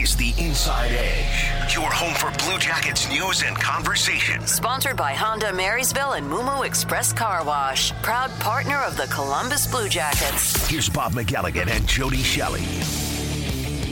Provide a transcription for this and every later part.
is the Inside Edge, your home for Blue Jackets news and conversation. Sponsored by Honda Marysville and Moo Moo Express Car Wash, proud partner of the Columbus Blue Jackets. Here's Bob McElligott and Jody Shelley.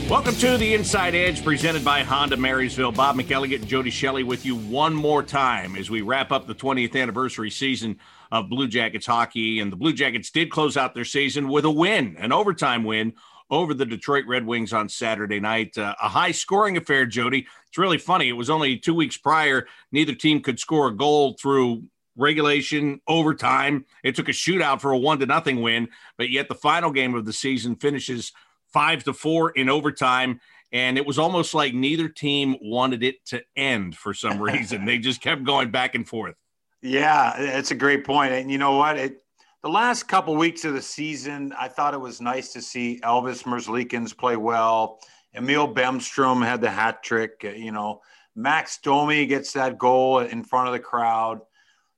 Welcome to the Inside Edge presented by Honda Marysville. Bob McElligott and Jody Shelley with you one more time as we wrap up the 20th anniversary season of Blue Jackets hockey. And the Blue Jackets did close out their season with a win, an overtime win over the Detroit Red Wings on Saturday night. Uh, a high scoring affair, Jody. It's really funny. It was only two weeks prior, neither team could score a goal through regulation, overtime. It took a shootout for a one to nothing win, but yet the final game of the season finishes five to four in overtime. And it was almost like neither team wanted it to end for some reason. they just kept going back and forth. Yeah, it's a great point. And you know what? It, the last couple weeks of the season, I thought it was nice to see Elvis Merzlikins play well. Emil Bemstrom had the hat trick. Uh, you know, Max Domi gets that goal in front of the crowd.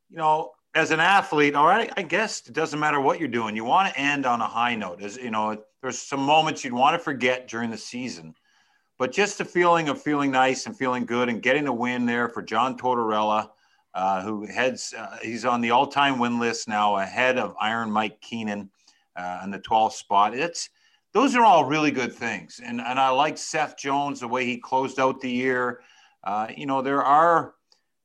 You know, as an athlete, all right, I guess it doesn't matter what you're doing. You want to end on a high note. As you know, there's some moments you'd want to forget during the season, but just the feeling of feeling nice and feeling good and getting a win there for John Tortorella uh, who heads, uh, he's on the all time win list now, ahead of Iron Mike Keenan uh, in the 12th spot. It's, those are all really good things. And, and I like Seth Jones, the way he closed out the year. Uh, you know, there are,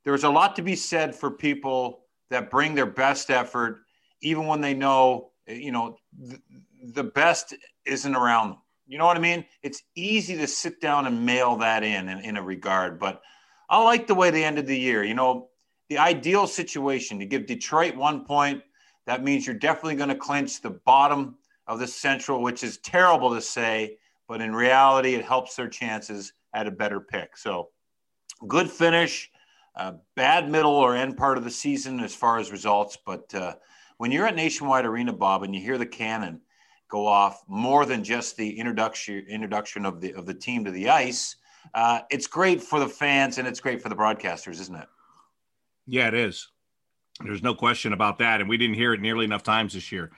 there's a lot to be said for people that bring their best effort, even when they know, you know, th- the best isn't around them. You know what I mean? It's easy to sit down and mail that in, in, in a regard, but I like the way they ended the year. You know, the ideal situation to give Detroit one point. That means you're definitely going to clinch the bottom of the Central, which is terrible to say, but in reality, it helps their chances at a better pick. So, good finish, uh, bad middle or end part of the season as far as results. But uh, when you're at Nationwide Arena, Bob, and you hear the cannon go off more than just the introduction introduction of the of the team to the ice, uh, it's great for the fans and it's great for the broadcasters, isn't it? Yeah, it is. There's no question about that. And we didn't hear it nearly enough times this year.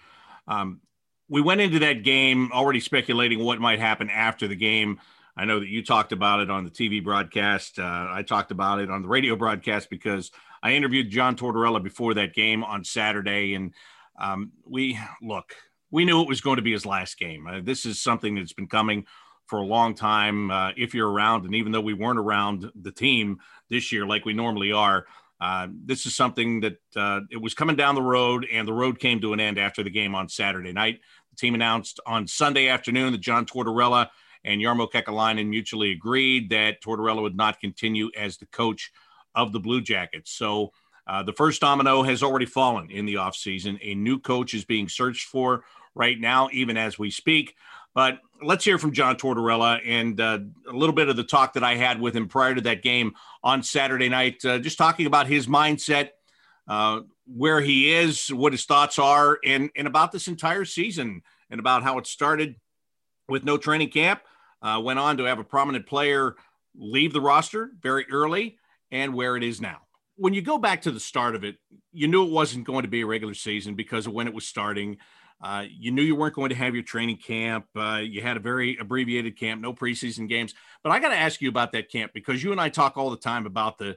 Um, we went into that game already speculating what might happen after the game. I know that you talked about it on the TV broadcast. Uh, I talked about it on the radio broadcast because I interviewed John Tortorella before that game on Saturday. And um, we look, we knew it was going to be his last game. Uh, this is something that's been coming for a long time. Uh, if you're around, and even though we weren't around the team this year like we normally are, uh, this is something that uh, it was coming down the road, and the road came to an end after the game on Saturday night. The team announced on Sunday afternoon that John Tortorella and Jarmo Kekalainen mutually agreed that Tortorella would not continue as the coach of the Blue Jackets. So uh, the first domino has already fallen in the offseason. A new coach is being searched for right now, even as we speak. But let's hear from John Tortorella and uh, a little bit of the talk that I had with him prior to that game on Saturday night, uh, just talking about his mindset, uh, where he is, what his thoughts are, and, and about this entire season and about how it started with no training camp, uh, went on to have a prominent player leave the roster very early, and where it is now. When you go back to the start of it, you knew it wasn't going to be a regular season because of when it was starting. Uh, you knew you weren't going to have your training camp. Uh, you had a very abbreviated camp, no preseason games. But I got to ask you about that camp because you and I talk all the time about the,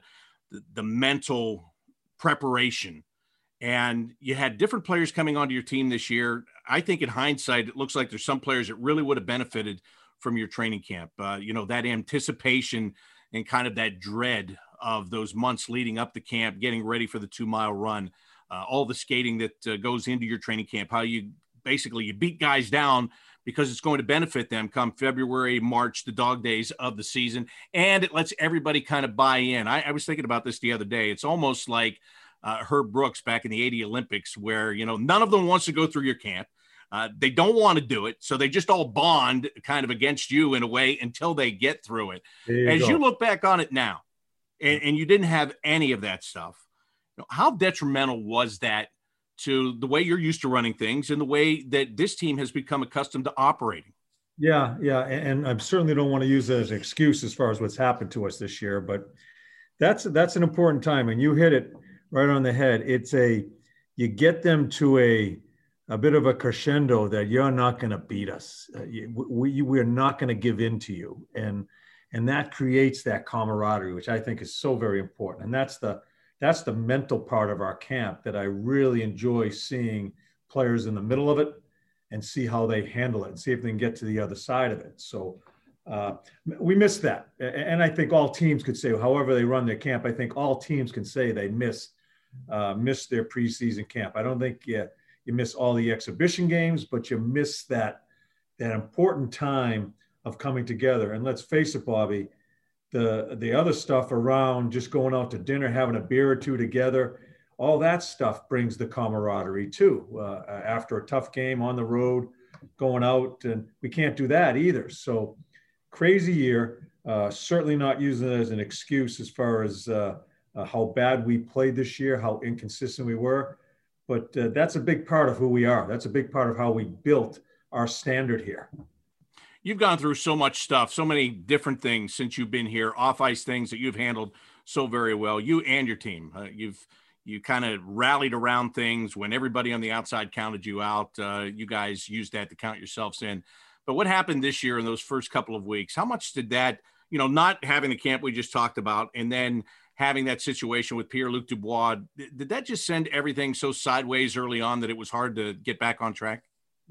the, the mental preparation. And you had different players coming onto your team this year. I think in hindsight, it looks like there's some players that really would have benefited from your training camp. Uh, you know, that anticipation and kind of that dread of those months leading up to camp, getting ready for the two mile run uh, all the skating that uh, goes into your training camp, how you basically you beat guys down because it's going to benefit them come February, March, the dog days of the season, and it lets everybody kind of buy in. I, I was thinking about this the other day. It's almost like uh, Herb Brooks back in the '80 Olympics, where you know none of them wants to go through your camp. Uh, they don't want to do it, so they just all bond kind of against you in a way until they get through it. You As go. you look back on it now, and, and you didn't have any of that stuff how detrimental was that to the way you're used to running things and the way that this team has become accustomed to operating? Yeah, yeah, and I certainly don't want to use it as an excuse as far as what's happened to us this year, but that's that's an important time, and you hit it right on the head. It's a you get them to a a bit of a crescendo that you're not going to beat us. Uh, we we're not going to give in to you, and and that creates that camaraderie, which I think is so very important. And that's the that's the mental part of our camp that I really enjoy seeing players in the middle of it and see how they handle it and see if they can get to the other side of it. So uh, we miss that, and I think all teams could say, however they run their camp, I think all teams can say they miss uh, miss their preseason camp. I don't think you you miss all the exhibition games, but you miss that that important time of coming together. And let's face it, Bobby, the the other stuff around just going out to dinner, having a beer or two together, all that stuff brings the camaraderie too. Uh, after a tough game on the road, going out, and we can't do that either. So crazy year. Uh, certainly not using it as an excuse as far as uh, uh, how bad we played this year, how inconsistent we were. But uh, that's a big part of who we are. That's a big part of how we built our standard here. You've gone through so much stuff, so many different things since you've been here, off ice things that you've handled so very well. You and your team, uh, you've you kind of rallied around things when everybody on the outside counted you out. Uh, you guys used that to count yourselves in. But what happened this year in those first couple of weeks? How much did that, you know, not having the camp we just talked about, and then having that situation with Pierre Luc Dubois, did that just send everything so sideways early on that it was hard to get back on track?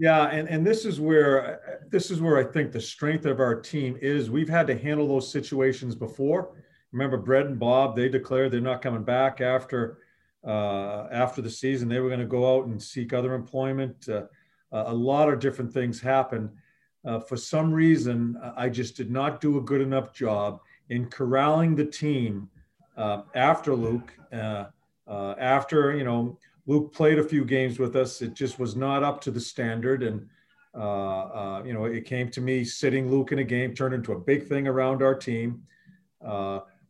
Yeah, and, and this is where this is where I think the strength of our team is. We've had to handle those situations before. Remember, Bread and Bob, they declared they're not coming back after uh, after the season. They were going to go out and seek other employment. Uh, a lot of different things happened uh, for some reason, I just did not do a good enough job in corralling the team uh, after Luc, Uh, uh, after you know, Luc played a few games with us. It just was not up to the standard, and uh, uh, you know, it came to me sitting Luc in a game turned into a big thing around our team.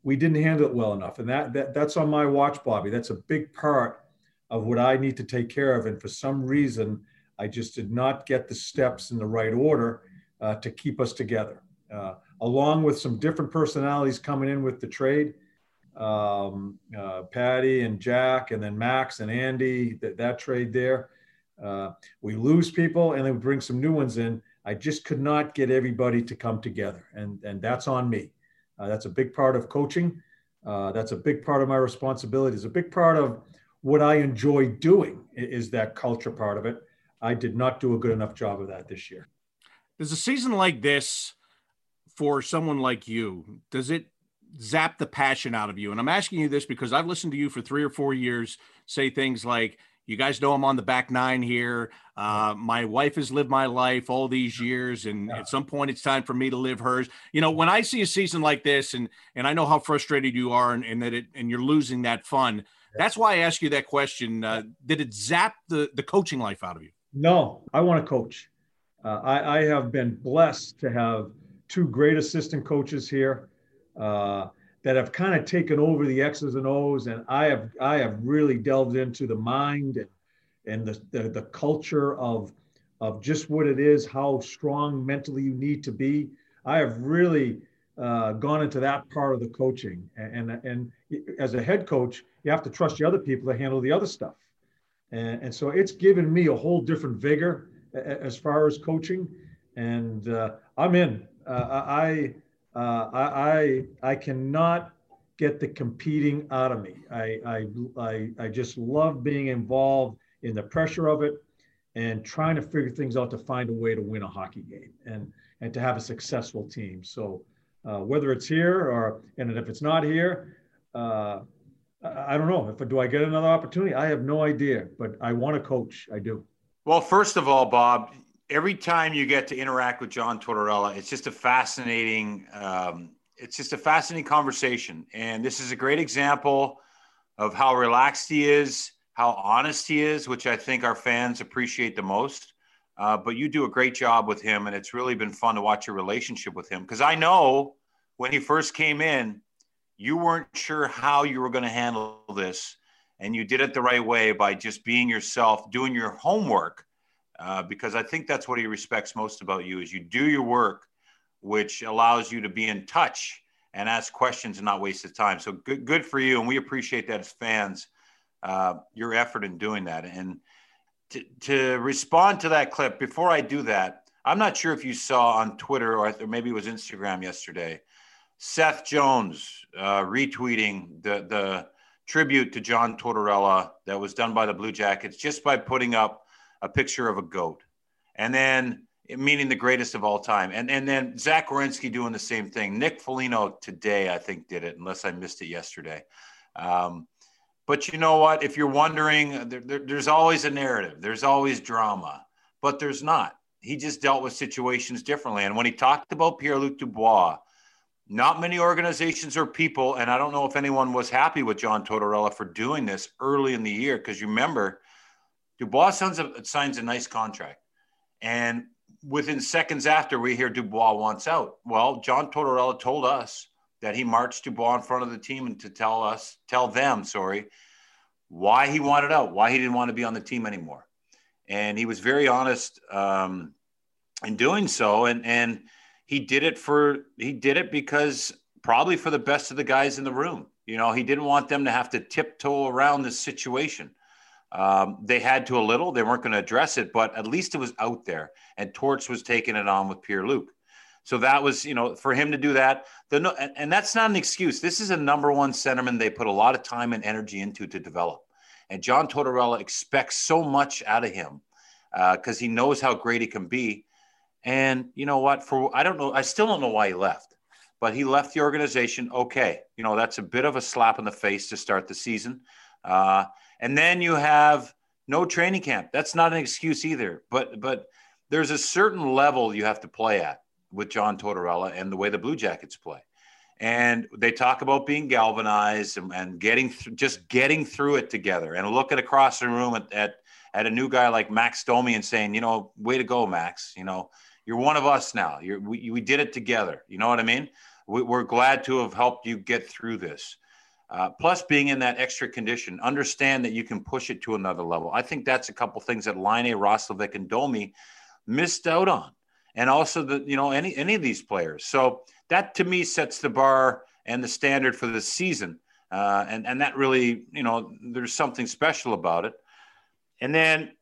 we didn't handle it well enough, and that, that that's on my watch, Bobby. That's a big part of what I need to take care of, and for some reason I just did not get the steps in the right order uh, to keep us together. Uh, along with some different personalities coming in with the trade, um, uh, Patty and Jack, and then Max and Andy, that, that trade there. Uh, we lose people and then we bring some new ones in. I just could not get everybody to come together, and, and that's on me. Uh, that's a big part of coaching. Uh, that's a big part of my responsibility. It's a big part of what I enjoy doing is that culture part of it. I did not do a good enough job of that this year. Does a season like this, for someone like you, does it zap the passion out of you? And I'm asking you this because I've listened to you for three or four years say things like, you guys know I'm on the back nine here. Uh, my wife has lived my life all these years, and yeah. at some point it's time for me to live hers. You know, when I see a season like this, and and I know how frustrated you are, and, and that it and you're losing that fun. That's why I ask you that question. Uh, did it zap the the coaching life out of you? No, I want to coach. Uh, I, I, have been blessed to have two great assistant coaches here uh, that have kind of taken over the X's and O's, and I have I have really delved into the mind and and the, the, the culture of of just what it is, how strong mentally you need to be. I have really uh, gone into that part of the coaching, and, and and as a head coach, you have to trust the other people to handle the other stuff. And, and so it's given me a whole different vigor as far as coaching. And uh, I'm in. Uh, I, uh, I, I cannot get the competing out of me. I, I, I, I just love being involved in the pressure of it and trying to figure things out to find a way to win a hockey game and, and to have a successful team. So uh, whether it's here or, and if it's not here, uh, I don't know if do I get another opportunity. I have no idea, but I want to coach. I do. Well, first of all, Bob, every time you get to interact with John Tortorella, it's just a fascinating. Um, it's just a fascinating conversation, and this is a great example of how relaxed he is, how honest he is, which I think our fans appreciate the most. Uh, but you do a great job with him, and it's really been fun to watch your relationship with him because I know when he first came in you weren't sure how you were going to handle this and you did it the right way by just being yourself doing your homework uh, because i think that's what he respects most about you is you do your work which allows you to be in touch and ask questions and not waste the time. So good, good for you and we appreciate that as fans uh, your effort in doing that. And to, to respond to that clip before i do that i'm not sure if you saw on twitter or maybe it was instagram yesterday Seth Jones uh, retweeting the the tribute to John Tortorella that was done by the Blue Jackets just by putting up a picture of a goat, and then meaning the greatest of all time, and and then Zach Werenski doing the same thing. Nick Foligno today, I think, did it, unless I missed it yesterday. Um, but you know what? If you're wondering, there, there, there's always a narrative. There's always drama, but there's not. He just dealt with situations differently. And when he talked about Pierre Luc Dubois not many organizations or people, and I don't know if anyone was happy with John Tortorella for doing this early in the year because you remember Dubois signs a, signs a nice contract, and within seconds after we hear Dubois wants out. Well, John Tortorella told us that he marched Dubois in front of the team and to tell us, tell them, sorry, why he wanted out, why he didn't want to be on the team anymore, and he was very honest um, in doing so, and and he did it for he did it because probably for the best of the guys in the room. You know, he didn't want them to have to tiptoe around this situation. Um, they had to a little. They weren't going to address it, but at least it was out there. And Torts was taking it on with Pierre Luc. So that was, you know, for him to do that. The, and, and that's not an excuse. This is a number one centerman they put a lot of time and energy into to develop. And John Tortorella expects so much out of him because uh, he knows how great he can be. And you know what? For I don't know, I still don't know why he left, but he left the organization. Okay, you know that's a bit of a slap in the face to start the season. Uh, and then you have no training camp. That's not an excuse either. But but there's a certain level you have to play at with John Tortorella and the way the Blue Jackets play. And they talk about being galvanized and, and getting th- just getting through it together and looking across the room at, at at a new guy like Max Domi and saying, you know, way to go, Max. You know, you're one of us now. You're, we, we did it together. You know what I mean? We, are glad to have helped you get through this. Uh, plus, being in that extra condition, understand that you can push it to another level. I think that's a couple things that Laine, Roslovic, and Domi missed out on, and also the you know any any of these players. So that to me sets the bar and the standard for the season, uh, and and that really you know there's something special about it. And then,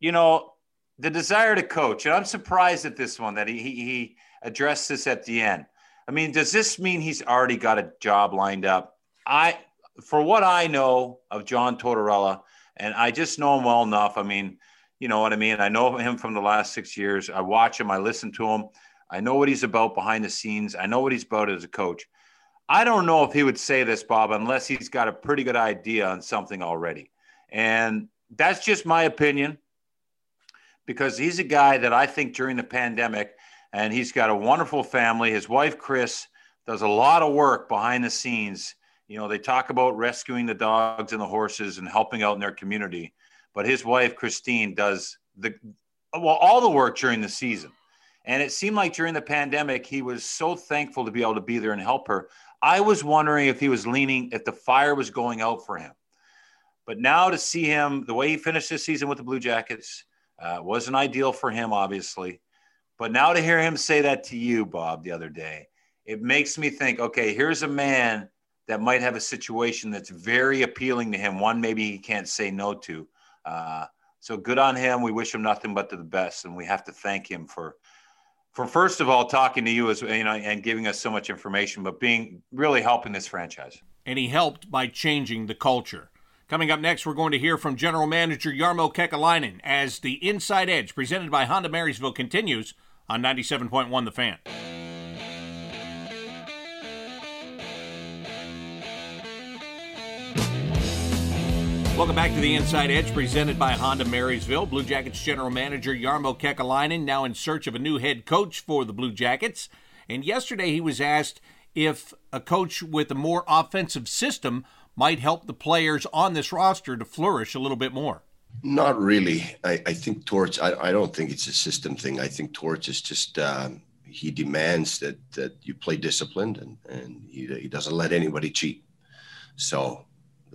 you know, the desire to coach, and I'm surprised at this one that he, he addressed this at the end. I mean, does this mean he's already got a job lined up? I, for what I know of John Tortorella, and I just know him well enough. I mean, you know what I mean. I know him from the last six years. I watch him. I listen to him. I know what he's about behind the scenes. I know what he's about as a coach. I don't know if he would say this, Bob, unless he's got a pretty good idea on something already. And that's just my opinion because he's a guy that I think during the pandemic, and he's got a wonderful family. His wife, Chris, does a lot of work behind the scenes. You know, they talk about rescuing the dogs and the horses and helping out in their community. But his wife, Christine, does the well, all the work during the season. And it seemed like during the pandemic, he was so thankful to be able to be there and help her. I was wondering if he was leaning, if the fire was going out for him. But now to see him, the way he finished this season with the Blue Jackets, uh, wasn't ideal for him, obviously. But now to hear him say that to you, Bob, the other day, it makes me think okay, here's a man that might have a situation that's very appealing to him, one maybe he can't say no to. Uh, so good on him. We wish him nothing but the best, and we have to thank him for, for first of all talking to you as you know and giving us so much information, but being really helping this franchise. And he helped by changing the culture. Coming up next, we're going to hear from General Manager Jarmo Kekalainen as the Inside Edge presented by Honda Marysville continues on 97.1 The Fan. Welcome back to the Inside Edge presented by Honda Marysville. Blue Jackets General Manager Jarmo Kekalainen now in search of a new head coach for the Blue Jackets. And yesterday he was asked if a coach with a more offensive system might help the players on this roster to flourish a little bit more? Not really. I, I think Torts. I, I don't think it's a system thing. I think Torts is just um, he demands that that you play disciplined and and he, he doesn't let anybody cheat. So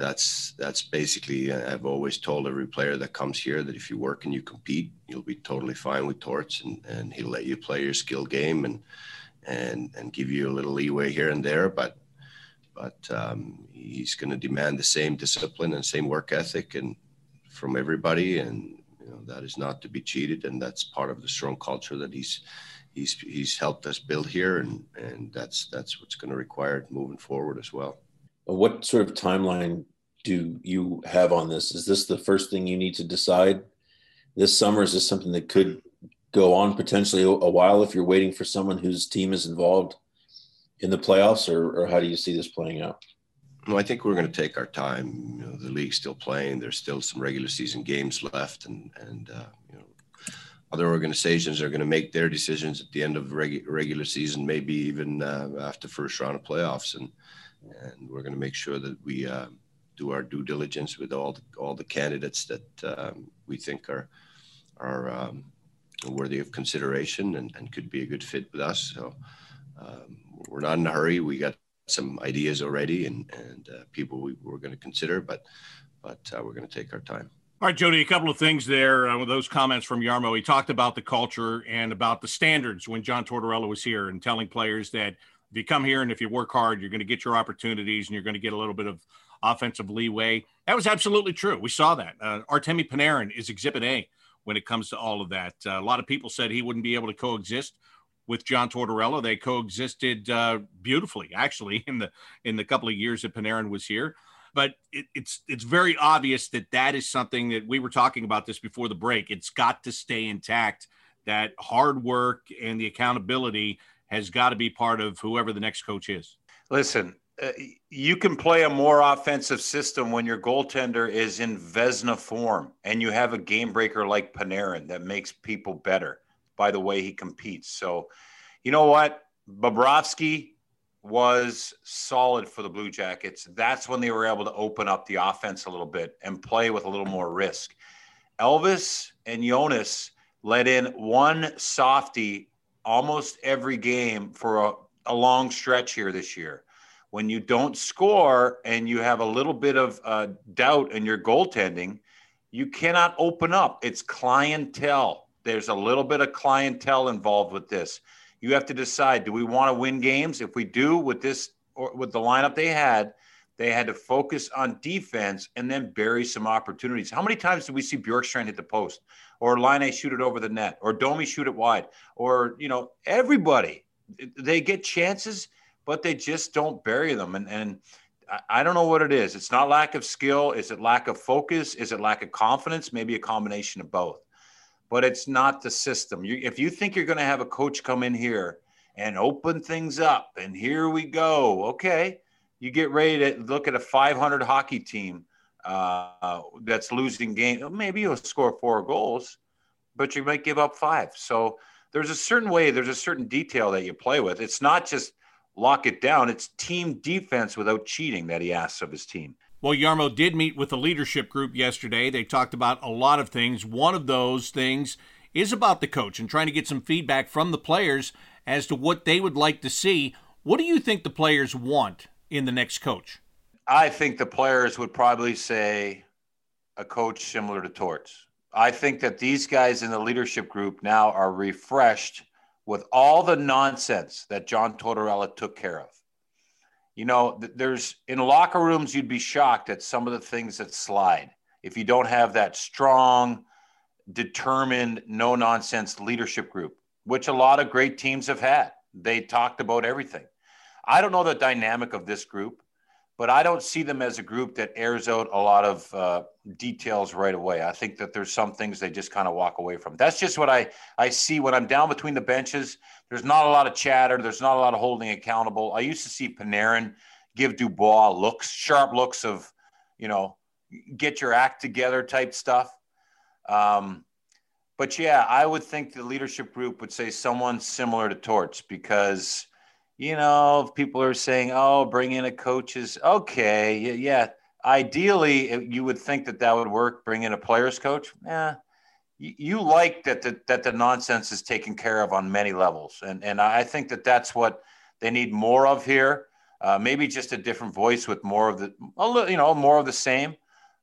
that's that's basically. I've always told every player that comes here that if you work and you compete, you'll be totally fine with Torts, and and he'll let you play your skill game and and and give you a little leeway here and there, but but um, he's going to demand the same discipline and same work ethic and from everybody and you know that is not to be cheated and that's part of the strong culture that he's he's he's helped us build here, and and that's that's what's going to require moving forward as well. What sort of timeline do you have on this? Is this the first thing you need to decide this summer? Is this something that could go on potentially a while if you're waiting for someone whose team is involved in the playoffs, or, or how do you see this playing out? Well, I think we're going to take our time. You know, the league's still playing. There's still some regular season games left, and and uh, you know, other organizations are going to make their decisions at the end of regu- regular season, maybe even uh, after first round of playoffs, and and we're going to make sure that we uh, do our due diligence with all the, all the candidates that um, we think are are um, worthy of consideration and, and could be a good fit with us. So um, we're not in a hurry. We got some ideas already and and uh, people we, we're going to consider, but but uh, we're going to take our time. All right, Jody, a couple of things there uh, with those comments from Jarmo. He talked about the culture and about the standards when John Tortorella was here and telling players that if you come here and if you work hard, you're going to get your opportunities and you're going to get a little bit of offensive leeway. That was absolutely true. We saw that. Uh, Artemi Panarin is exhibit A when it comes to all of that. Uh, a lot of people said he wouldn't be able to coexist with John Tortorella. They coexisted uh, beautifully, actually, in the in the couple of years that Panarin was here. But it, it's it's very obvious that that is something that we were talking about this before the break. It's got to stay intact. That hard work and the accountability has got to be part of whoever the next coach is. Listen, uh, you can play a more offensive system when your goaltender is in Vezina form and you have a game breaker like Panarin that makes people better by the way he competes. So, you know what? Bobrovsky was solid for the Blue Jackets. That's when they were able to open up the offense a little bit and play with a little more risk. Elvis and Joonas let in one softy almost every game for a, a long stretch here this year when you don't score and you have a little bit of uh, doubt in your goaltending, you cannot open up. It's clientele. There's a little bit of clientele involved with this. You have to decide: Do we want to win games? If we do, with this or with the lineup they had, they had to focus on defense and then bury some opportunities. How many times did we see Bjorkstrand hit the post, or Laine shoot it over the net, or Domi shoot it wide, or you know everybody? They get chances but they just don't bury them. And, and I don't know what it is. It's not lack of skill. Is it lack of focus? Is it lack of confidence? Maybe a combination of both. But it's not the system. You, if you think you're going to have a coach come in here and open things up, and here we go, okay, you get ready to look at a 500 hockey team uh, that's losing game. Maybe you'll score four goals, but you might give up five. So there's a certain way, there's a certain detail that you play with. It's not just lock it down. It's team defense without cheating that he asks of his team. Well, Jarmo did meet with the leadership group yesterday. They talked about a lot of things. One of those things is about the coach and trying to get some feedback from the players as to what they would like to see. What do you think the players want in the next coach? I think the players would probably say a coach similar to Torts. I think that these guys in the leadership group now are refreshed with all the nonsense that John Tortorella took care of. You know, there's in locker rooms, you'd be shocked at some of the things that slide if you don't have that strong, determined, no nonsense leadership group, which a lot of great teams have had. They talked about everything. I don't know the dynamic of this group but I don't see them as a group that airs out a lot of uh, details right away. I think that there's some things they just kind of walk away from. That's just what I, I see when I'm down between the benches. There's not a lot of chatter. There's not a lot of holding accountable. I used to see Panarin give Dubois looks, sharp looks of, you know, get your act together type stuff. Um, but yeah, I would think the leadership group would say someone similar to Torts because – you know, people are saying, "Oh, bring in a coach is okay." Yeah, ideally, you would think that that would work. Bring in a players coach. Yeah, you like that the, that the nonsense is taken care of on many levels, and and I think that that's what they need more of here. Uh, maybe just a different voice with more of the, a little, you know, more of the same.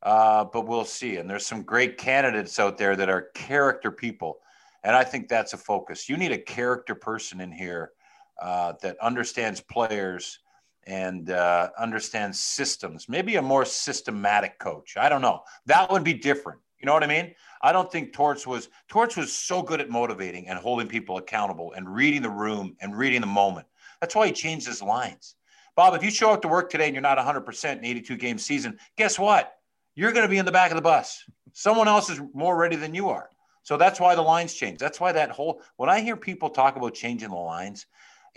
Uh, but we'll see. And there's some great candidates out there that are character people, and I think that's a focus. You need a character person in here uh, that understands players and uh, understands systems. Maybe a more systematic coach. I don't know. That would be different. You know what I mean? I don't think Torts was Torts was so good at motivating and holding people accountable and reading the room and reading the moment. That's why he changed his lines. Bob, if you show up to work today and you're not 100% in 82 game season, guess what? You're going to be in the back of the bus. Someone else is more ready than you are. So that's why the lines change. That's why that whole when I hear people talk about changing the lines,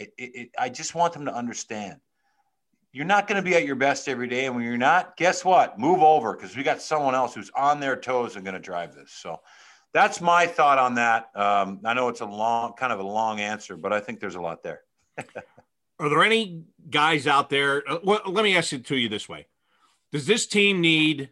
it, it, it, I just want them to understand you're not going to be at your best every day. And when you're not, guess what? Move over because we got someone else who's on their toes and going to drive this. So that's my thought on that. Um, I know it's a long, kind of a long answer, but I think there's a lot there. Are there any guys out there? Uh, well, let me ask it to you this way Does this team need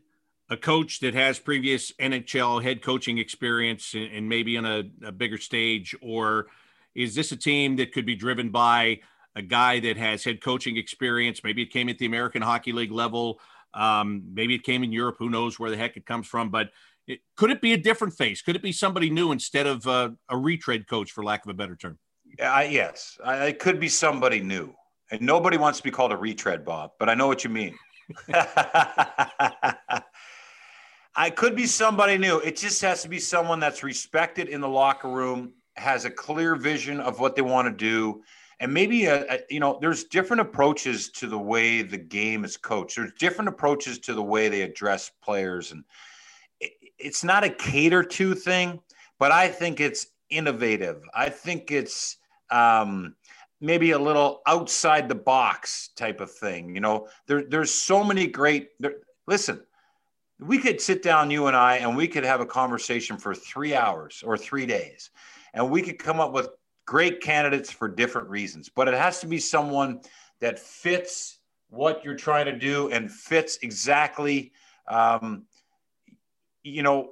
a coach that has previous NHL head coaching experience and, and maybe on a, a bigger stage? Or is this a team that could be driven by a guy that has head coaching experience? Maybe it came at the American Hockey League level. Um, maybe it came in Europe. Who knows where the heck it comes from? But it, could it be a different face? Could it be somebody new instead of uh, a retread coach, for lack of a better term? Yes, I, it could be somebody new. And nobody wants to be called a retread, Bob, but I know what you mean. I could be somebody new. It just has to be someone that's respected in the locker room, has a clear vision of what they want to do, and maybe a, a, you know there's different approaches to the way the game is coached. There's different approaches to the way they address players, and it, it's not a cater to thing, but I think it's innovative. I think it's um, maybe a little outside the box type of thing. You know, there, there's so many great. There, listen, we could sit down, you and I, and we could have a conversation for three hours or three days, and we could come up with great candidates for different reasons. But it has to be someone that fits what you're trying to do and fits exactly, um, you know,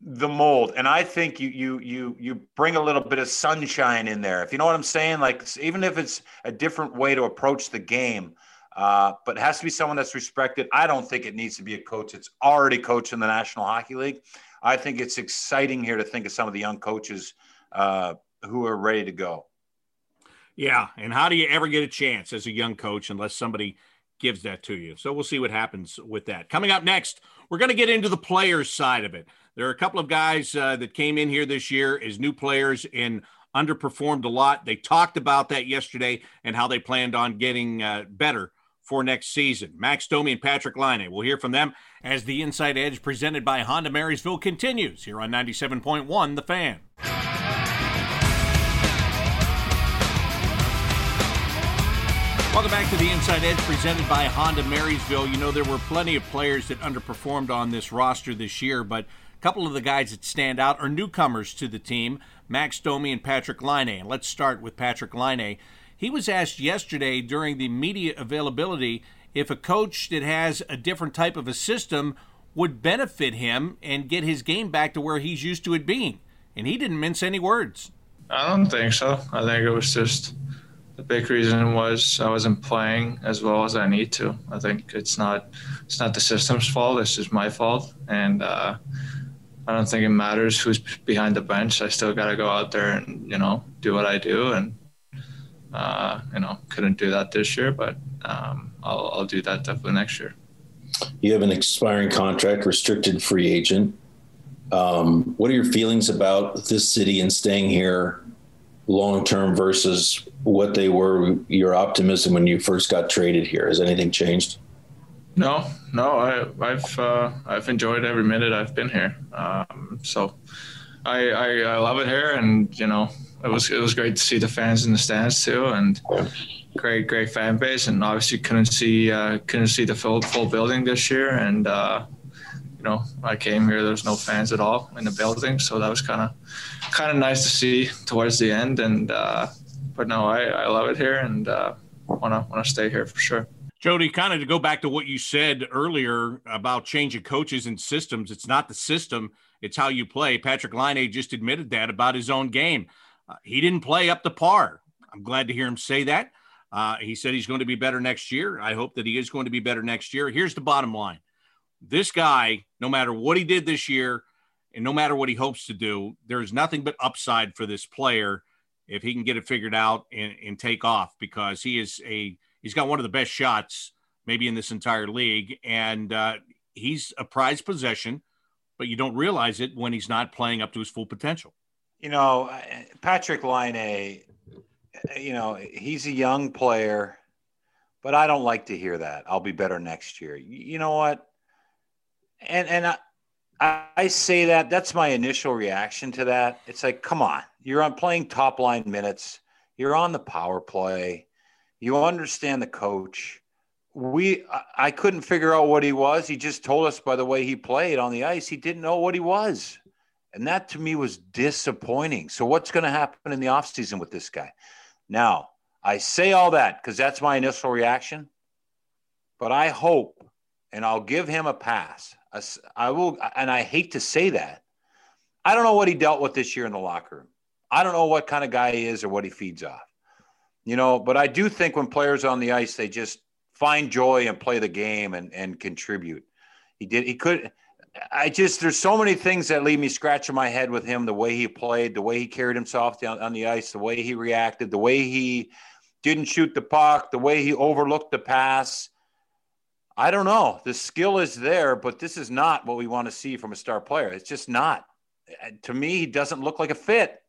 the mold. And I think you you you you bring a little bit of sunshine in there. If you know what I'm saying, like even if it's a different way to approach the game uh, but it has to be someone that's respected. I don't think it needs to be a coach that's already coached in the National Hockey League. I think it's exciting here to think of some of the young coaches uh, who are ready to go. Yeah, and how do you ever get a chance as a young coach unless somebody gives that to you? So we'll see what happens with that. Coming up next, we're going to get into the players side of it. There are a couple of guys uh, that came in here this year as new players and underperformed a lot. They talked about that yesterday and how they planned on getting uh, better for next season. Max Domi and Patrick Laine. We'll hear from them as the Inside Edge presented by Honda Marysville continues here on 97.1 The Fan. Welcome back to the Inside Edge presented by Honda Marysville. You know, there were plenty of players that underperformed on this roster this year, but a couple of the guys that stand out are newcomers to the team Max Domi and Patrick Laine. And let's start with Patrick Laine. He was asked yesterday during the media availability if a coach that has a different type of a system would benefit him and get his game back to where he's used to it being. And he didn't mince any words. I don't think so. I think it was just big reason was I wasn't playing as well as I need to. I think it's not it's not the system's fault. It's just my fault, and uh, I don't think it matters who's behind the bench. I still got to go out there and you know do what I do and uh, you know, couldn't do that this year, but um, I'll, I'll do that definitely next year. You have an expiring contract, restricted free agent. Um, what are your feelings about this city and staying here long term versus what they were? Your optimism when you first got traded here has anything changed? No, no. I, have uh, I've enjoyed every minute I've been here. Um, so I, I, I love it here, and you know it was it was great to see the fans in the stands too, and great great fan base. And obviously couldn't see uh, couldn't see the full full building this year, and uh, you know I came here there's no fans at all in the building, so that was kind of kind of nice to see towards the end. And uh, but no, I, I love it here, and uh, wanna wanna stay here for sure. Jody, kind of to go back to what you said earlier about changing coaches and systems, it's not the system, it's how you play. Patrick Laine just admitted that about his own game. Uh, he didn't play up to par. I'm glad to hear him say that. Uh, he said he's going to be better next year. I hope that he is going to be better next year. Here's the bottom line this guy, no matter what he did this year and no matter what he hopes to do, there's nothing but upside for this player if he can get it figured out and, and take off because he is a he's got one of the best shots maybe in this entire league and uh, he's a prized possession but you don't realize it when he's not playing up to his full potential. You know, patrick Laine, you know, he's a young player, but I don't like to hear that. I'll be better next year. You know what? And and I, I say that that's my initial reaction to that. It's like, come on, you're on playing top line minutes. You're on the power play. You understand the coach. We, I couldn't figure out what he was. He just told us by the way he played on the ice, he didn't know what he was. And that to me was disappointing. So, what's going to happen in the offseason with this guy? Now, I say all that because that's my initial reaction. But I hope, and I'll give him a pass. I will, and I hate to say that. I don't know what he dealt with this year in the locker room. I don't know what kind of guy he is or what he feeds off. You know, but I do think when players on the ice, they just find joy and play the game and, and contribute. He did, he could, I just, there's so many things that leave me scratching my head with him the way he played, the way he carried himself down on the ice, the way he reacted, the way he didn't shoot the puck, the way he overlooked the pass. I don't know. The skill is there, but this is not what we want to see from a star player. It's just not. Uh, to me, he doesn't look like a fit.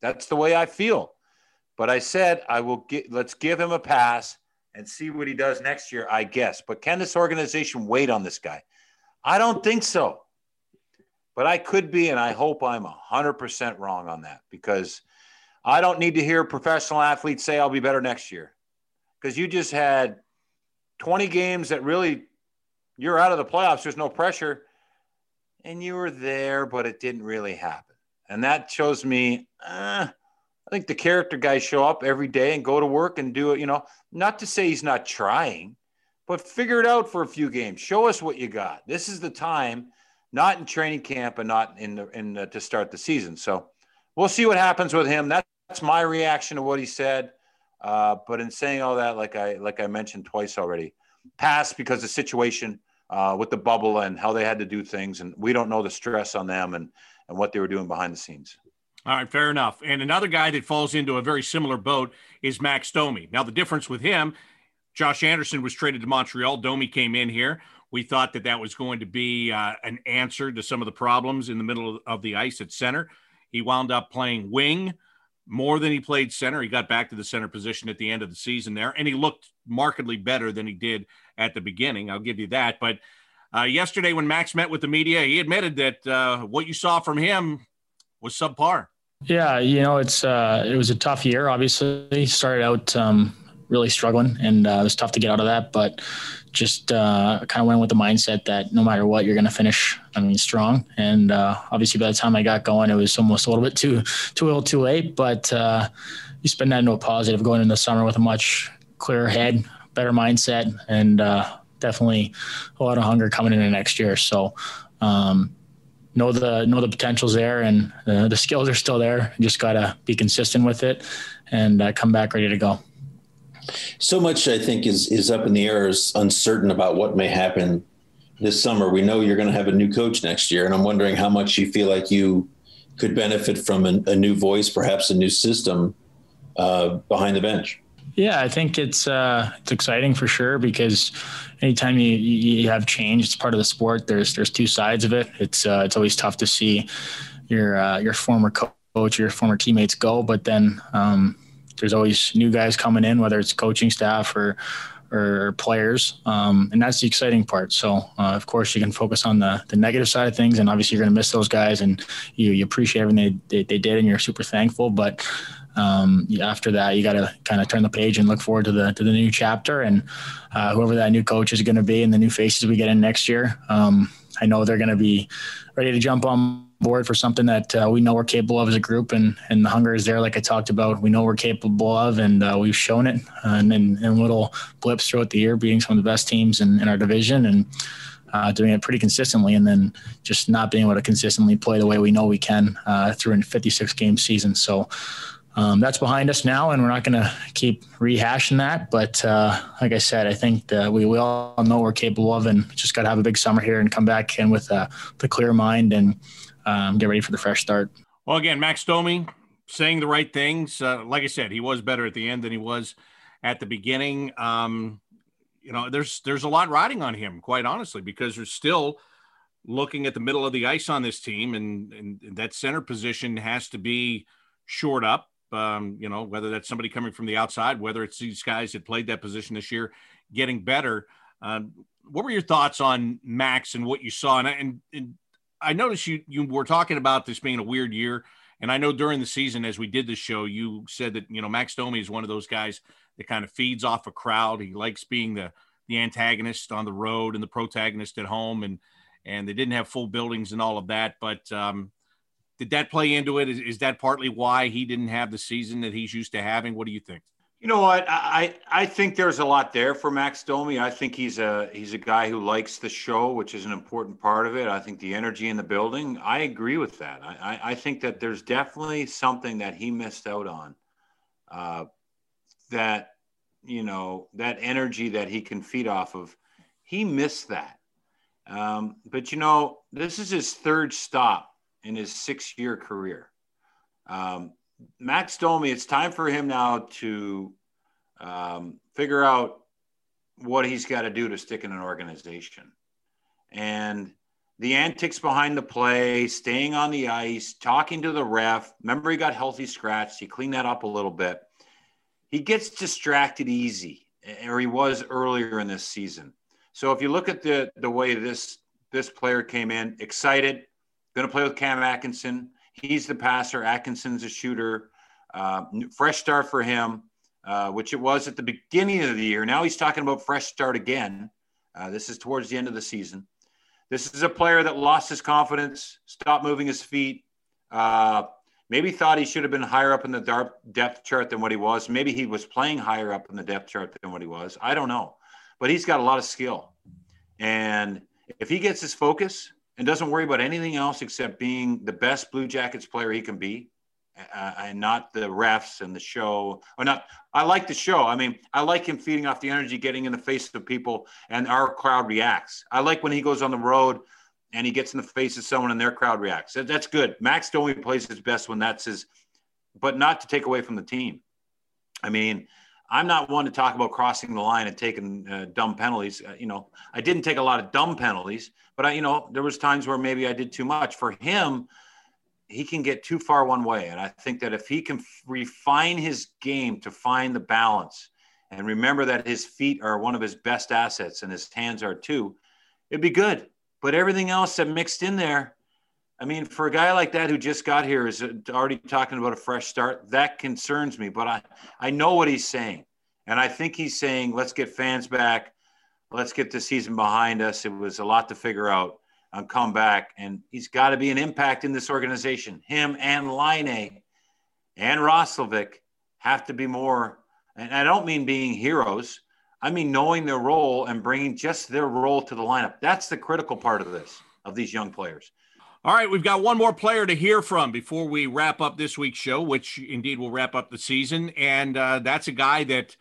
That's the way I feel. But I said I will get let's give him a pass and see what he does next year, I guess. But can this organization wait on this guy? I don't think so. But I could be, and I hope I'm 100% wrong on that because I don't need to hear professional athletes say I'll be better next year. Because you just had 20 games that really you're out of the playoffs, there's no pressure. And you were there, but it didn't really happen. And that shows me, uh, I think the character guys show up every day and go to work and do it, you know, not to say he's not trying, but figure it out for a few games. Show us what you got. This is the time, not in training camp and not in the, in the, to start the season. So we'll see what happens with him. That, that's my reaction to what he said. Uh, but in saying all that, like I like I mentioned twice already, pass because the situation uh, with the bubble and how they had to do things, and we don't know the stress on them and and what they were doing behind the scenes. All right, fair enough. And another guy that falls into a very similar boat is Max Domi. Now the difference with him, Josh Anderson was traded to Montreal. Domi came in here. We thought that that was going to be uh, an answer to some of the problems in the middle of the ice at center. He wound up playing wing more than he played center. He got back to the center position at the end of the season there, and he looked markedly better than he did at the beginning. I'll give you that. But uh, yesterday, when Max met with the media, he admitted that uh, what you saw from him was subpar. Yeah, you know, it's uh, it was a tough year. Obviously, he started out um, really struggling, and uh, it was tough to get out of that. But just uh, kind of went with the mindset that no matter what, you're going to finish. I mean, strong. And uh, obviously, by the time I got going, it was almost a little bit too too little, too late. But uh, you spend that into a positive, going into the summer with a much clearer head, better mindset, and uh, definitely a lot of hunger coming into next year. So. Um, know the know the potential's there and uh, the skills are still there. You just gotta be consistent with it and uh, come back ready to go so much I think is is up in the air, is uncertain about what may happen this summer. We know you're going to have a new coach next year, and I'm wondering how much you feel like you could benefit from a, a new voice, perhaps a new system uh, behind the bench. Yeah, I think it's uh, it's exciting for sure because anytime you, you have change, it's part of the sport. There's there's two sides of it. It's uh, it's always tough to see your uh, your former coach, your former teammates go, but then um, there's always new guys coming in, whether it's coaching staff or or players, um, and that's the exciting part. So, uh, of course, you can focus on the the negative side of things, and obviously, you're going to miss those guys, and you you appreciate everything they, they, they did, and you're super thankful. But um, after that, you got to kind of turn the page and look forward to the to the new chapter, and uh, whoever that new coach is going to be, and the new faces we get in next year. Um, I know they're going to be ready to jump on board for something that uh, we know we're capable of as a group, and and the hunger is there, like I talked about. We know we're capable of, and uh, we've shown it, uh, and in, in little blips throughout the year, being some of the best teams in, in our division, and uh, doing it pretty consistently, and then just not being able to consistently play the way we know we can uh, through a 56 game season. So. Um, that's behind us now, and we're not going to keep rehashing that. But uh, like I said, I think we, we all know we're capable of, and just got to have a big summer here and come back in with a, the clear mind and um, get ready for the fresh start. Well, again, Max Domi saying the right things. Uh, like I said, he was better at the end than he was at the beginning. Um, you know, there's there's a lot riding on him, quite honestly, because there's still looking at the middle of the ice on this team, and, and that center position has to be shored up. Um, you know, whether that's somebody coming from the outside, whether it's these guys that played that position this year, getting better. Um, what were your thoughts on Max and what you saw? And, and, and I noticed you you were talking about this being a weird year, and I know during the season as we did the show, you said that you know Max Domi is one of those guys that kind of feeds off a crowd. He likes being the the antagonist on the road and the protagonist at home, and and they didn't have full buildings and all of that. But um, did that play into it? Is, is that partly why he didn't have the season that he's used to having? What do you think? You know what? I I think there's a lot there for Max Domi. I think he's a he's a guy who likes the show, which is an important part of it. I think the energy in the building. I agree with that. I I, think that there's definitely something that he missed out on. Uh, that you know that energy that he can feed off of. He missed that. Um, but you know, this is his third stop in his six-year career. Um, Max Domi, it's time for him now to um, figure out what he's got to do to stick in an organization. And the antics behind the play, staying on the ice, talking to the ref. Remember, he got healthy scratched. He cleaned that up a little bit. He gets distracted easy, or he was earlier in this season. So if you look at the the way this this player came in, excited, going to play with Cam Atkinson, He's the passer. Atkinson's a shooter. Uh, fresh start for him, uh, which it was at the beginning of the year. Now he's talking about fresh start again. Uh, this is towards the end of the season. This is a player that lost his confidence, stopped moving his feet. Uh, maybe thought he should have been higher up in the depth chart than what he was. Maybe he was playing higher up in the depth chart than what he was. I don't know. But he's got a lot of skill. And if he gets his focus, and doesn't worry about anything else except being the best Blue Jackets player he can be, uh, and not the refs and the show. Or not. I like the show. I mean, I like him feeding off the energy, getting in the face of people, and our crowd reacts. I like when he goes on the road and he gets in the face of someone and their crowd reacts. That's good. Max Domi plays his best when that's his, but not to take away from the team. I mean, I'm not one to talk about crossing the line and taking uh, dumb penalties. Uh, you know, I didn't take a lot of dumb penalties, but I, you know, there was times where maybe I did too much. For him, he can get too far one way, and I think that if he can f- refine his game to find the balance, and remember that his feet are one of his best assets, and his hands are too, it'd be good. But everything else that mixed in there, I mean, for a guy like that who just got here is uh, already talking about a fresh start. That concerns me, but I, I know what he's saying. And I think he's saying, let's get fans back. Let's get the season behind us. It was a lot to figure out and come back. And he's got to be an impact in this organization. Him and Laine and Roslovic have to be more. And I don't mean being heroes. I mean knowing their role and bringing just their role to the lineup. That's the critical part of this, of these young players. All right, we've got one more player to hear from before we wrap up this week's show, which indeed will wrap up the season. And uh, that's a guy that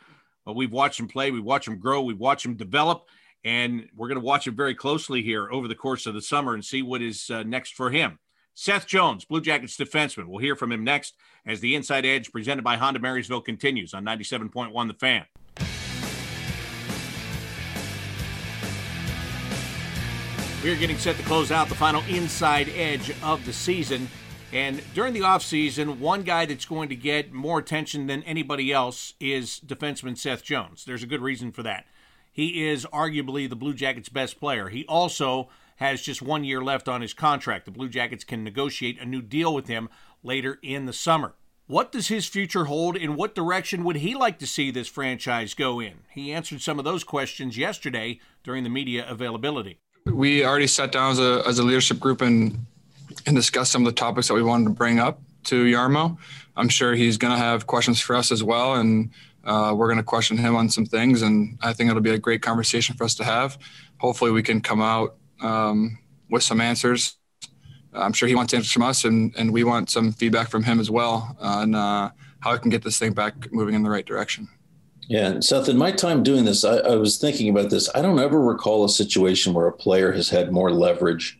well, we've watched him play, we've watched him grow, we've watched him develop, and we're going to watch him very closely here over the course of the summer and see what is uh, next for him. Seth Jones, Blue Jackets defenseman. We'll hear from him next as the Inside Edge presented by Honda Marysville continues on 97.1 The Fan. We're getting set to close out the final inside edge of the season. And during the offseason, one guy that's going to get more attention than anybody else is defenseman Seth Jones. There's a good reason for that. He is arguably the Blue Jackets' best player. He also has just one year left on his contract. The Blue Jackets can negotiate a new deal with him later in the summer. What does his future hold? In what direction would he like to see this franchise go in? He answered some of those questions yesterday during the media availability we already sat down as a, as a leadership group and and discussed some of the topics that we wanted to bring up to Jarmo. I'm sure he's going to have questions for us as well, and uh, we're going to question him on some things. And I think it'll be a great conversation for us to have. Hopefully, we can come out um, with some answers. I'm sure he wants answers from us, and, and we want some feedback from him as well on uh, how we can get this thing back moving in the right direction. Yeah, and Seth, in my time doing this, I, I, was thinking about this. I don't ever recall a situation where a player has had more leverage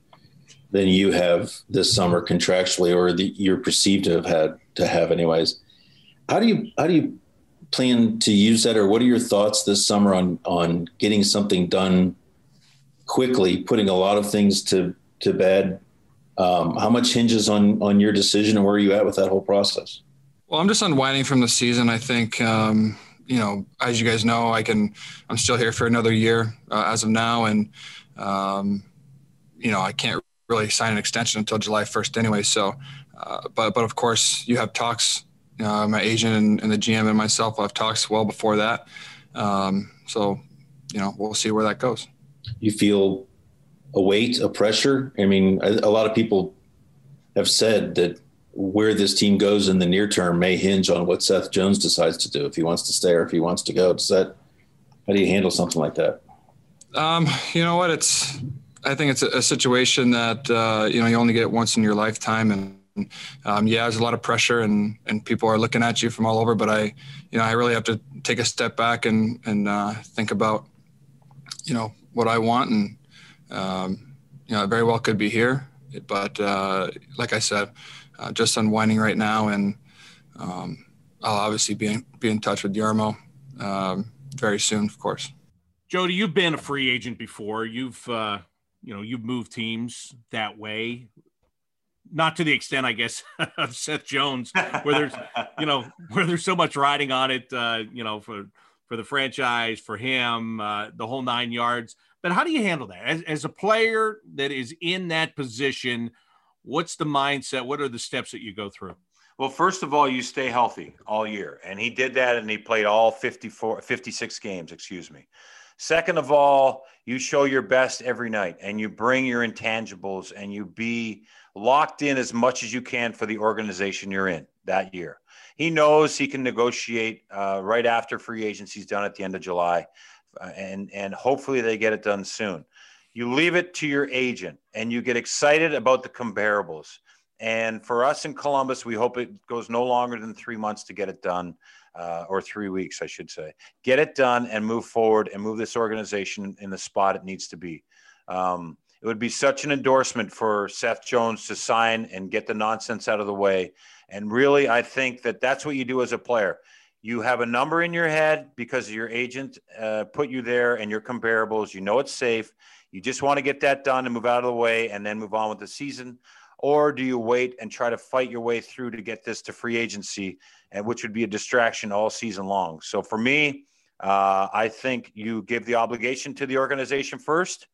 than you have this summer contractually, or that you're perceived to have had to have, anyways. How do you how do you plan to use that, or what are your thoughts this summer on on getting something done quickly, putting a lot of things to to bed. Um, how much hinges on on your decision, and where are you at with that whole process? Well, I'm just unwinding from the season. I think um, you know, as you guys know, I can. I'm still here for another year uh, as of now, and um, you know, I can't really sign an extension until July 1st anyway. So, uh, but but of course, you have talks. Uh, my agent and, and, the GM and myself have talks well before that. Um, so, you know, we'll see where that goes. You feel a weight, a pressure. I mean, a, a lot of people have said that where this team goes in the near term may hinge on what Seth Jones decides to do if he wants to stay or if he wants to go. Does that how do you handle something like that? Um, you know what? It's I think it's a, a situation that uh, you know you only get once in your lifetime, and um, yeah, there's a lot of pressure, and and people are looking at you from all over. But I, you know, I really have to take a step back and and uh, think about, you know, what I want, and um, you know, I very well could be here, but uh, like I said, uh, just unwinding right now, and um, I'll obviously be in, be in touch with Jarmo um, very soon, of course. Jody, you've been a free agent before. You've uh, you know you've moved teams that way. Not to the extent, I guess, of Seth Jones, where there's you know where there's so much riding on it. Uh, you know for for the franchise, for him, uh, the whole nine yards. But how do you handle that as, as a player that is in that position? What's the mindset? What are the steps that you go through? Well, first of all, you stay healthy all year. And he did that and he played all 54, 56 games, excuse me. Second of all, you show your best every night and you bring your intangibles and you be locked in as much as you can for the organization you're in that year. He knows he can negotiate uh, right after free agency's done at the end of July, uh, and and hopefully they get it done soon. You leave it to your agent, and you get excited about the comparables. And for us in Columbus, we hope it goes no longer than three months to get it done uh, or three weeks, I should say. Get it done and move forward and move this organization in the spot it needs to be. Um, it would be such an endorsement for Seth Jones to sign and get the nonsense out of the way. And really, I think that that's what you do as a player. You have a number in your head because your agent uh, put you there and your comparables. You know it's safe. You just want to get that done and move out of the way and then move on with the season or do you wait and try to fight your way through to get this to free agency, and which would be a distraction all season long? So for me, uh, I think you give the obligation to the organization first,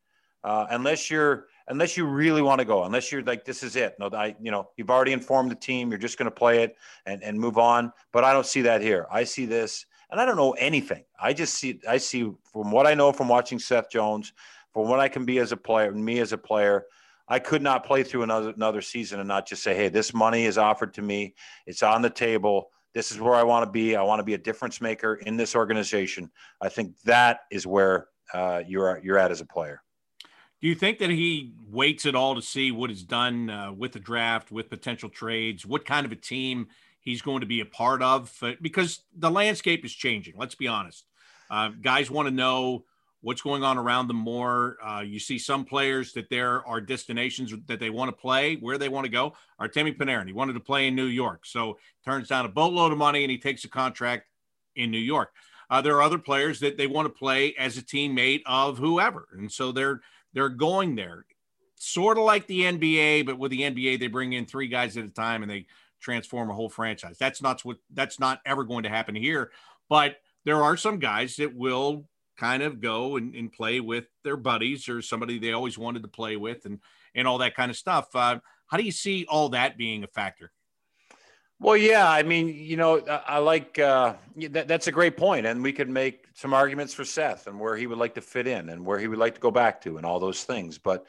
uh, unless you're unless you really want to go, unless you're like this is it. No, I you know you've already informed the team, you're just going to play it and and move on. But I don't see that here. I see this, and I don't know anything. I just see I see from what I know from watching Seth Jones, from what I can be as a player, me as a player. I could not play through another another season and not just say, "Hey, this money is offered to me. It's on the table. This is where I want to be. I want to be a difference maker in this organization." I think that is where uh, you're you're at as a player. Do you think that he waits at all to see what is done uh, with the draft, with potential trades, what kind of a team he's going to be a part of? Because the landscape is changing. Let's be honest. Uh, guys want to know what's going on around them more. Uh, you see some players that there are destinations that they want to play, where they want to go. Artemi Panarin, he wanted to play in New York, so turns down a boatload of money and he takes a contract in New York. Uh, there are other players that they want to play as a teammate of whoever, and so they're they're going there, sort of like the NBA, but with the NBA they bring in three guys at a time and they transform a whole franchise. That's not what that's not ever going to happen here, but there are some guys that will kind of go and, and, play with their buddies or somebody they always wanted to play with and and all that kind of stuff. Uh, how do you see all that being a factor? Well, yeah, I mean, you know, I, I like uh, that, that's a great point, and we could make some arguments for Seth and where he would like to fit in and where he would like to go back to and all those things. But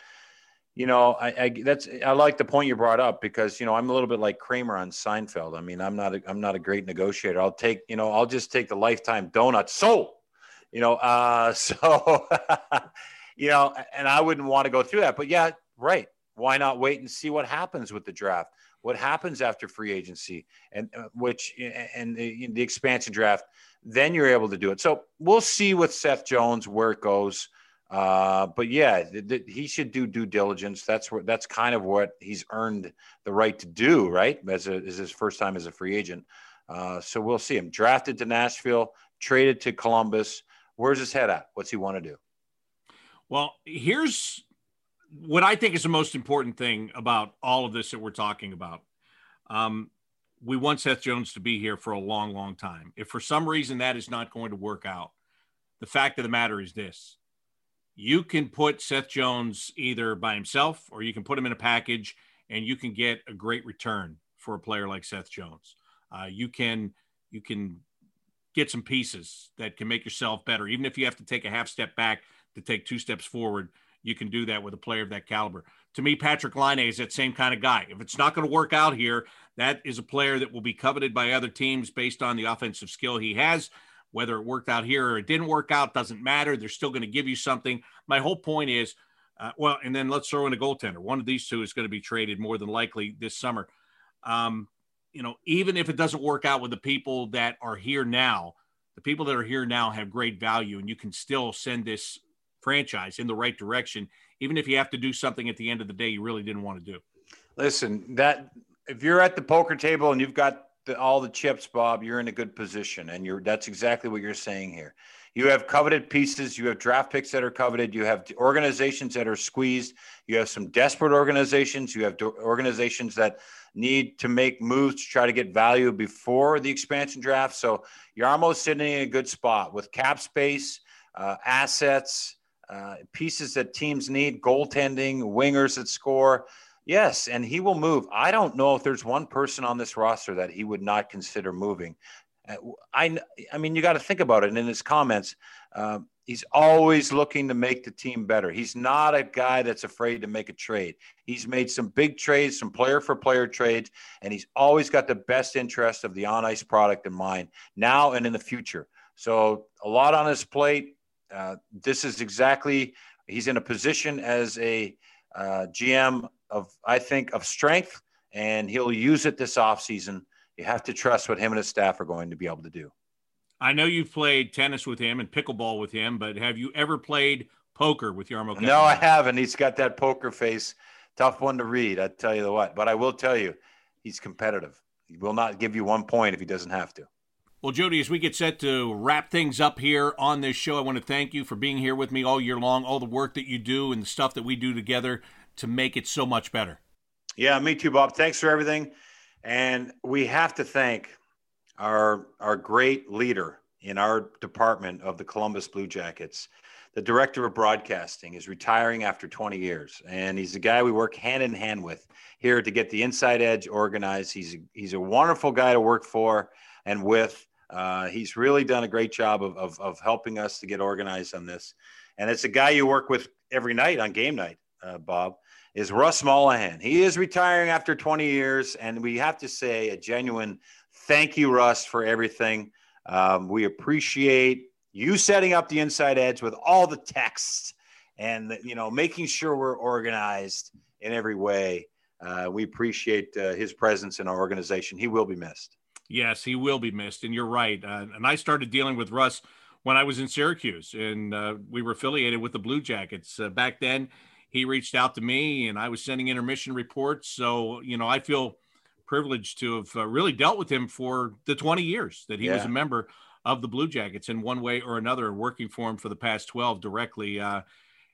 you know, I, I that's I like the point you brought up because you know I'm a little bit like Kramer on Seinfeld. I mean, I'm not a, I'm not a great negotiator. I'll take you know I'll just take the lifetime donut. So you know, uh, so, you know, and I wouldn't want to go through that, but yeah, right. Why not wait and see what happens with the draft? What happens after free agency and uh, which, and the, the expansion draft, then you're able to do it. So we'll see with Seth Jones where it goes. Uh, but yeah, th- th- he should do due diligence. That's what that's kind of what he's earned the right to do, right? As, a, as his first time as a free agent. Uh, so we'll see him drafted to Nashville, traded to Columbus. Where's his head at? What's he want to do? Well, here's what I think is the most important thing about all of this that we're talking about. Um, we want Seth Jones to be here for a long, long time. If for some reason that is not going to work out, the fact of the matter is this you can put Seth Jones either by himself or you can put him in a package and you can get a great return for a player like Seth Jones. Uh, you can you can get some pieces that can make yourself better, even if you have to take a half step back to take two steps forward. You can do that with a player of that caliber. To me, Patrik Laine is that same kind of guy. If it's not going to work out here, that is a player that will be coveted by other teams based on the offensive skill he has. Whether it worked out here or it didn't work out doesn't matter. They're still going to give you something. My whole point is, uh, well, and then let's throw in a goaltender. One of these two is going to be traded more than likely this summer. Um, you know, even if it doesn't work out with the people that are here now, the people that are here now have great value, and you can still send this franchise in the right direction, even if you have to do something at the end of the day you really didn't want to do. Listen, that if you're at the poker table and you've got the, all the chips, Bob, you're in a good position, and you're that's exactly what you're saying here. You have coveted pieces. You have draft picks that are coveted. You have organizations that are squeezed. You have some desperate organizations. You have organizations that need to make moves to try to get value before the expansion draft. So you're almost sitting in a good spot with cap space, uh, assets, uh, pieces that teams need, goaltending, wingers that score. Yes, and he will move. I don't know if there's one person on this roster that he would not consider moving. Uh, I, I mean, you got to think about it. And in his comments, uh, he's always looking to make the team better. He's not a guy that's afraid to make a trade. He's made some big trades, some player for player trades, and he's always got the best interest of the on ice product in mind now and in the future. So a lot on his plate. Uh, this is exactly he's in a position as a uh, GM of I think of strength, and he'll use it this offseason. You have to trust what him and his staff are going to be able to do. I know you've played tennis with him and pickleball with him, but have you ever played poker with Jarmo? No, I haven't. He's got that poker face. Tough one to read, I tell you what. But I will tell you, he's competitive. He will not give you one point if he doesn't have to. Well, Jody, as we get set to wrap things up here on this show, I want to thank you for being here with me all year long, all the work that you do and the stuff that we do together to make it so much better. Yeah, me too, Bob. Thanks for everything. And we have to thank our our great leader in our department of the Columbus Blue Jackets. The director of broadcasting is retiring after 20 years, and he's a guy we work hand in hand with here to get the inside edge organized. He's a, he's a wonderful guy to work for and with. Uh, he's really done a great job of, of, of, helping us to get organized on this. And it's a guy you work with every night on game night, uh, Bob, is Russ Mollahan. He is retiring after 20 years. And we have to say a genuine thank you, Russ, for everything. Um, we appreciate you setting up the inside edge with all the texts and, you know, making sure we're organized in every way. Uh, we appreciate uh, his presence in our organization. He will be missed. Yes, he will be missed, and you're right. Uh, and I started dealing with Russ when I was in Syracuse, and uh, we were affiliated with the Blue Jackets. Uh, back then, he reached out to me, and I was sending intermission reports. So, you know, I feel privileged to have uh, really dealt with him for the 20 years that he yeah. was a member of the Blue Jackets in one way or another, working for him for the past 12 directly. Uh,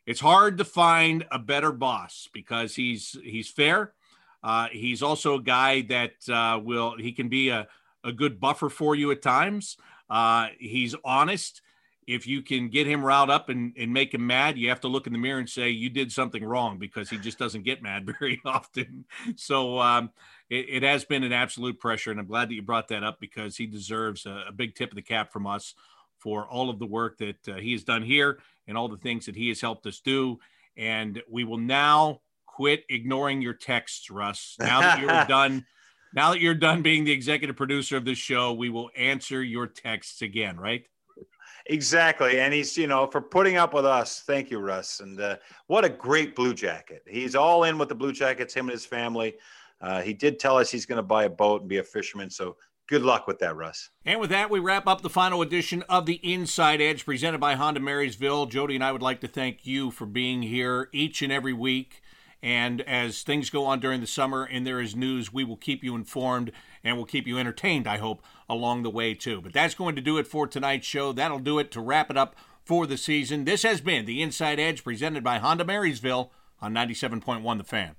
it's hard to find a better boss because he's he's fair. Uh, he's also a guy that uh, will he can be a a good buffer for you at times. Uh, he's honest. If you can get him riled up and, and make him mad, you have to look in the mirror and say you did something wrong because he just doesn't get mad very often. So um, it, it, has been an absolute pressure, and I'm glad that you brought that up because he deserves a, a big tip of the cap from us for all of the work that uh, he has done here and all the things that he has helped us do. And we will now quit ignoring your texts, Russ. Now that you're done now that you're done being the executive producer of this show, we will answer your texts again, right? Exactly. And he's, you know, for putting up with us. Thank you, Russ. And uh, what a great Blue Jacket. He's all in with the Blue Jackets, him and his family. Uh, he did tell us he's going to buy a boat and be a fisherman. So good luck with that, Russ. And with that, we wrap up the final edition of the Inside Edge presented by Honda Marysville. Jody and I would like to thank you for being here each and every week. And as things go on during the summer and there is news, we will keep you informed and we'll keep you entertained, I hope, along the way too. But that's going to do it for tonight's show. That'll do it to wrap it up for the season. This has been the Inside Edge presented by Honda Marysville. on 97.1 The Fan.